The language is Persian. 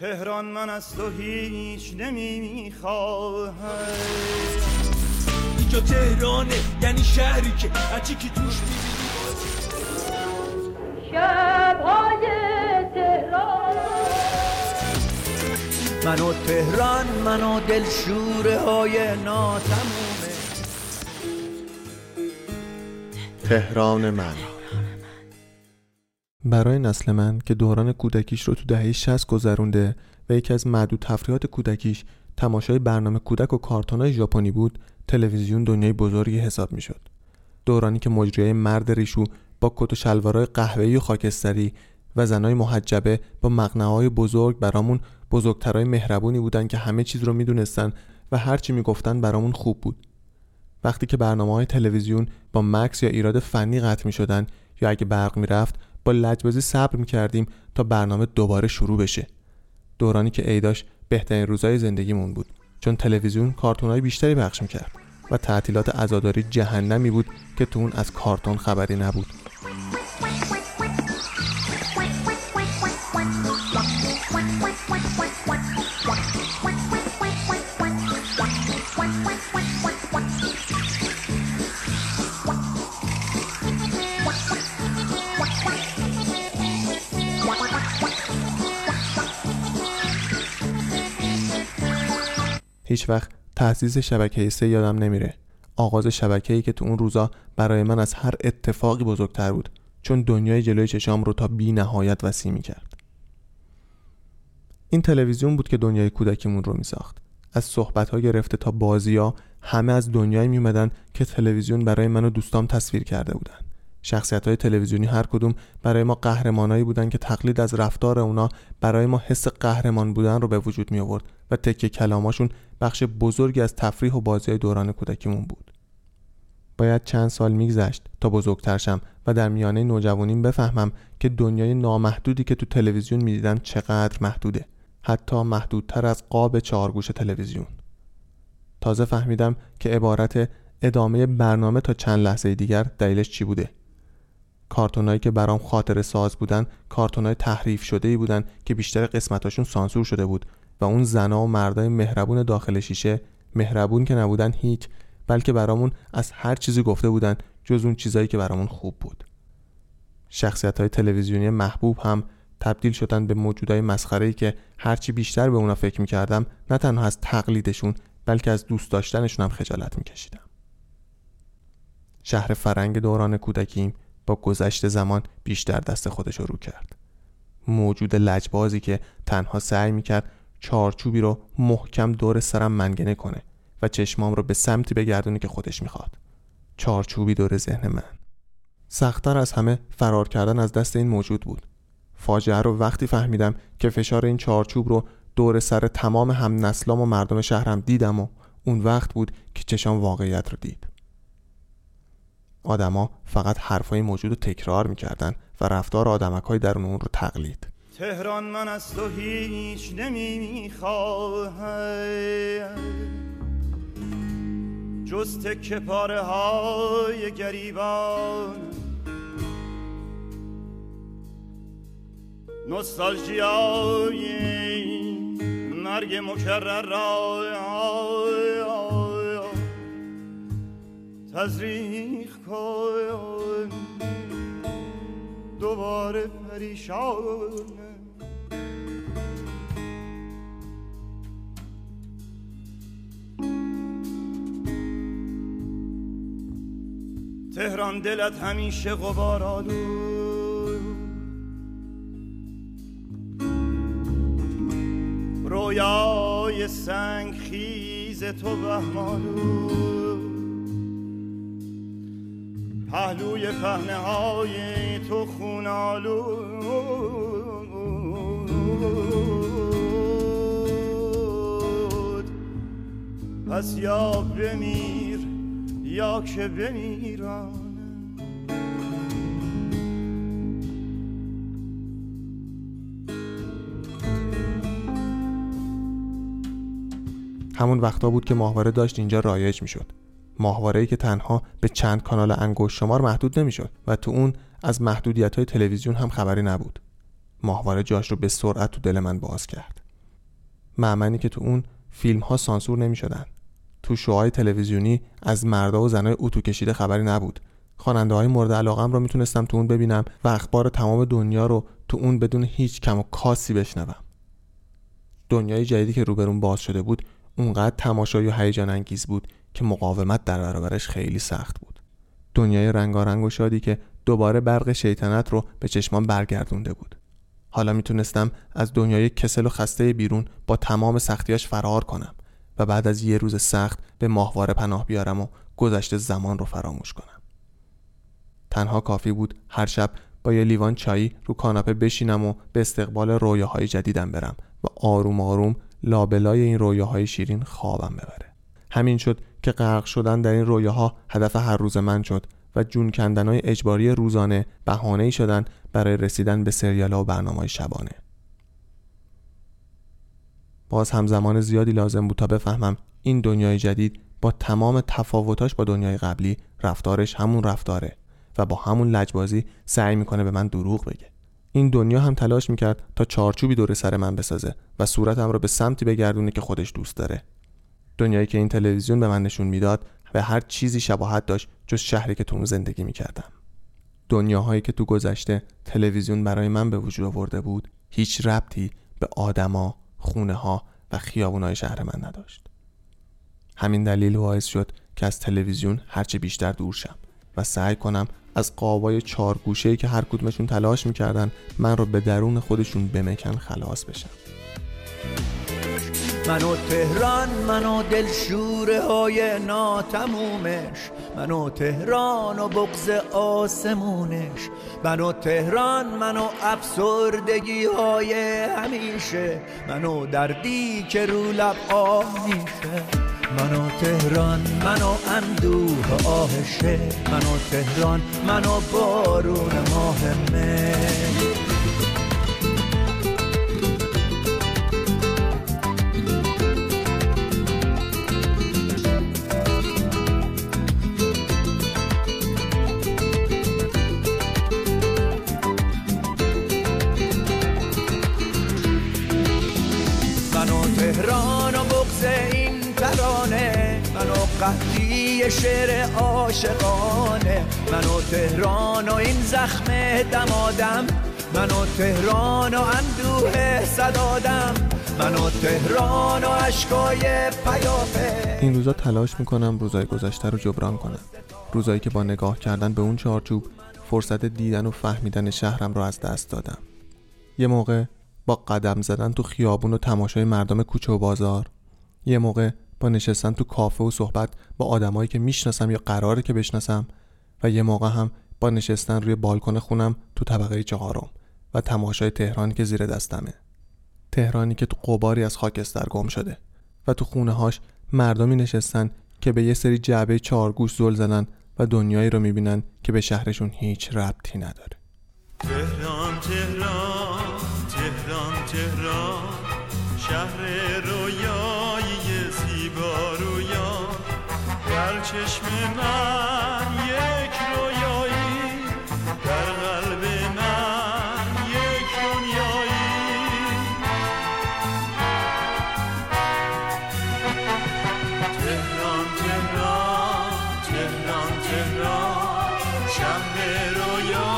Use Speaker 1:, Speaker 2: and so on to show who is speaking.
Speaker 1: تهران من از تو هیچ نمی‌خواهم.
Speaker 2: اینجا تهرانه یعنی شهری که هرچی که توش
Speaker 3: شبهای تهران.
Speaker 4: منو تهران منو دلشوره های ناتمومه.
Speaker 5: تهران من.
Speaker 6: برای نسل من که دوران کودکیش رو تو دهه 60 گذرونده و یکی از معدود تفریحات کودکیش تماشای برنامه کودک و کارتونای ژاپنی بود تلویزیون دنیای بزرگی حساب می‌شد. دورانی که مجریای مرد ریشو با کت و شلوارای قهوه‌ای و خاکستری و زنای محجبه با مقنعه‌های بزرگ برامون بزرگترای مهربونی بودن که همه چیز رو می‌دونستن و هر چی می‌گفتن برامون خوب بود. وقتی که برنامه های تلویزیون با مکس یا ایراد فنی قطع می شدن یا اگه برق می‌رفت با لجبازی صبر می کردیم تا برنامه دوباره شروع بشه. دورانی که ایداش بهترین روزای زندگیمون بود چون تلویزیون کارتونای بیشتری پخش می‌کرد و تعطیلات عزاداری جهنمی بود که تو اون از کارتون خبری نبود. هیچ وقت تأسیس شبکه سه یادم نمیره. آغاز شبکه ای که تو اون روزا برای من از هر اتفاقی بزرگتر بود چون دنیای جلوی چشام رو تا بی نهایت وسیع می کرد این تلویزیون بود که دنیای کودکیمون رو می ساخت از صحبت ها گرفته تا بازی ها همه از دنیایی می که تلویزیون برای من و دوستام تصویر کرده بودن. شخصیت های تلویزیونی هر کدوم برای ما قهرمانایی بودن که تقلید از رفتار اونا برای ما حس قهرمان بودن رو به وجود می آورد و تکه کلاماشون بخش بزرگی از تفریح و بازی دوران کودکیمون بود. باید چند سال میگذشت تا بزرگتر شم و در میانه نوجوانیم بفهمم که دنیای نامحدودی که تو تلویزیون می‌دیدم چقدر محدوده حتی محدودتر از قاب چهارگوش تلویزیون. تازه فهمیدم که عبارت ادامه برنامه تا چند لحظه دیگر دلیلش چی بوده. کارتونایی که برام خاطر ساز بودن کارتونای تحریف شده ای بودن که بیشتر قسمتاشون سانسور شده بود و اون زنا و مردای مهربون داخل شیشه مهربون که نبودن هیچ بلکه برامون از هر چیزی گفته بودن جز اون چیزایی که برامون خوب بود. شخصیت های تلویزیونی محبوب هم تبدیل شدن به موجودای مسخره که هرچی بیشتر به اونا فکر می‌کردم نه تنها از تقلیدشون بلکه از دوست داشتنشون هم خجالت میکشیدم. شهر فرنگ دوران کودکیم با گذشت زمان بیشتر دست خودش رو کرد. موجود لجبازی که تنها سعی می‌کرد چارچوبی رو محکم دور سرم منگنه کنه و چشمام رو به سمتی بگردونه که خودش می‌خواد. چارچوبی دور ذهن من. سختتر از همه فرار کردن از دست این موجود بود. فاجعه رو وقتی فهمیدم که فشار این چارچوب رو دور سر تمام هم نسلام و مردم شهرم دیدم و اون وقت بود که چشام واقعیت رو دید. آدما فقط حرفای موجود رو تکرار می‌کردن و رفتار آدمک های درون اون رو تقلید.
Speaker 1: تهران من از تو هیچ نمی‌خواهم. جز تکه پاره های گریبان. نوستالژیای مرگ مکرر را تزریق کن دوباره پریشان. تهران دلت همیشه غبار آلود رویای سنگ خیز تو وهمالود پهلوی پهنه های تو خونالود پس یا بمیر یا که بمیرم
Speaker 6: همون وقتا بود که ماهواره داشت اینجا رایج می‌شد. ماهواره‌ای که تنها به چند کانال انگشت شمار محدود نمی‌شد و تو اون از محدودیت های تلویزیون هم خبری نبود. ماهواره جاش رو به سرعت تو دل من باز کرد. معمنی که تو اون فیلم ها سانسور نمی شدن. تو شوهای تلویزیونی از مردا و زنای اتو کشیده خبری نبود. خواننده های مورد علاقم رو می‌تونستم تو اون ببینم و اخبار تمام دنیا رو تو اون بدون هیچ کم و کاسی بشنوم. دنیای جدیدی که روبرون باز شده بود اونقدر تماشایی و هیجان انگیز بود که مقاومت در برابرش خیلی سخت بود. دنیای رنگارنگ و شادی که دوباره برق شیطنت رو به چشمان برگردونده بود. حالا می‌تونستم از دنیای کسل و خسته بیرون با تمام سختیاش فرار کنم و بعد از یه روز سخت به ماهواره پناه بیارم و گذشته زمان رو فراموش کنم. تنها کافی بود هر شب با یه لیوان چایی رو کاناپه بشینم و به استقبال رویاهای جدیدم برم و آروم آروم لابلای این رویاهای شیرین خوابم ببره. همین شد که غرق شدن در این رویاها هدف هر روز من شد و جون کندنهای اجباری روزانه بهانه شدن برای رسیدن به سریال و برنامه شبانه. باز هم زمان زیادی لازم بود تا بفهمم این دنیای جدید با تمام تفاوتاش با دنیای قبلی رفتارش همون رفتاره و با همون لجبازی سعی می‌کنه به من دروغ بگه. این دنیا هم تلاش می‌کرد تا چارچوبی دور سر من بسازه و صورتم رو به سمتی بگردونه که خودش دوست داره. دنیایی که این تلویزیون به من نشون می‌داد و هر چیزی شباهت داشت جز شهری که تو اون زندگی می‌کردم. دنیاهایی که تو گذشته تلویزیون برای من به وجود آورده بود هیچ ربطی به آدما خونه ها و خیابونای شهر من نداشت. همین دلیل باعث شد که از تلویزیون هرچه بیشتر دور شم و سعی کنم از قابای چهار گوشه‌ای که هر کدومشون تلاش می‌کردن من رو به درون خودشون بمکن خلاص بشم.
Speaker 4: منو تهران منو دلشوره های ناتمومش. منو تهران و بغز آسمونش. منو تهران منو افسردگی های همیشه. منو دردی که رو لب منو تهران منو اندوه آهشه منو تهران منو بارون ماه مه. قهدی شعر عاشقانه منو تهران و این زخم دمادم منو تهران و اندوه صدادم منو تهران و عشقای پیافه
Speaker 6: این روزا تلاش می‌کنم روزای گذشته رو جبران کنم. روزایی که با نگاه کردن به اون چارچوب فرصت دیدن و فهمیدن شهرم رو از دست دادم. یه موقع با قدم زدن تو خیابون و تماشای مردم کوچه و بازار. یه موقع با نشستن تو کافه و صحبت با آدمایی که می‌شناسم یا قراره که بشناسم و یه موقع هم با نشستن روی بالکن خونم تو طبقه چهارم و تماشای تهرانی که زیر دستمه. تهرانی که تو قباری از خاکستر گم شده و تو خونه هاش مردمی نشستن که به یه سری جعبه چارگوش زل زدن و دنیایی رو می‌بینن که به شهرشون هیچ ربطی نداره.
Speaker 1: تهران تهران تهران تهران شهر چشم من یک رویایی در قلب من یک دنیایی. تهران تهران تهران تهران شهر رویایی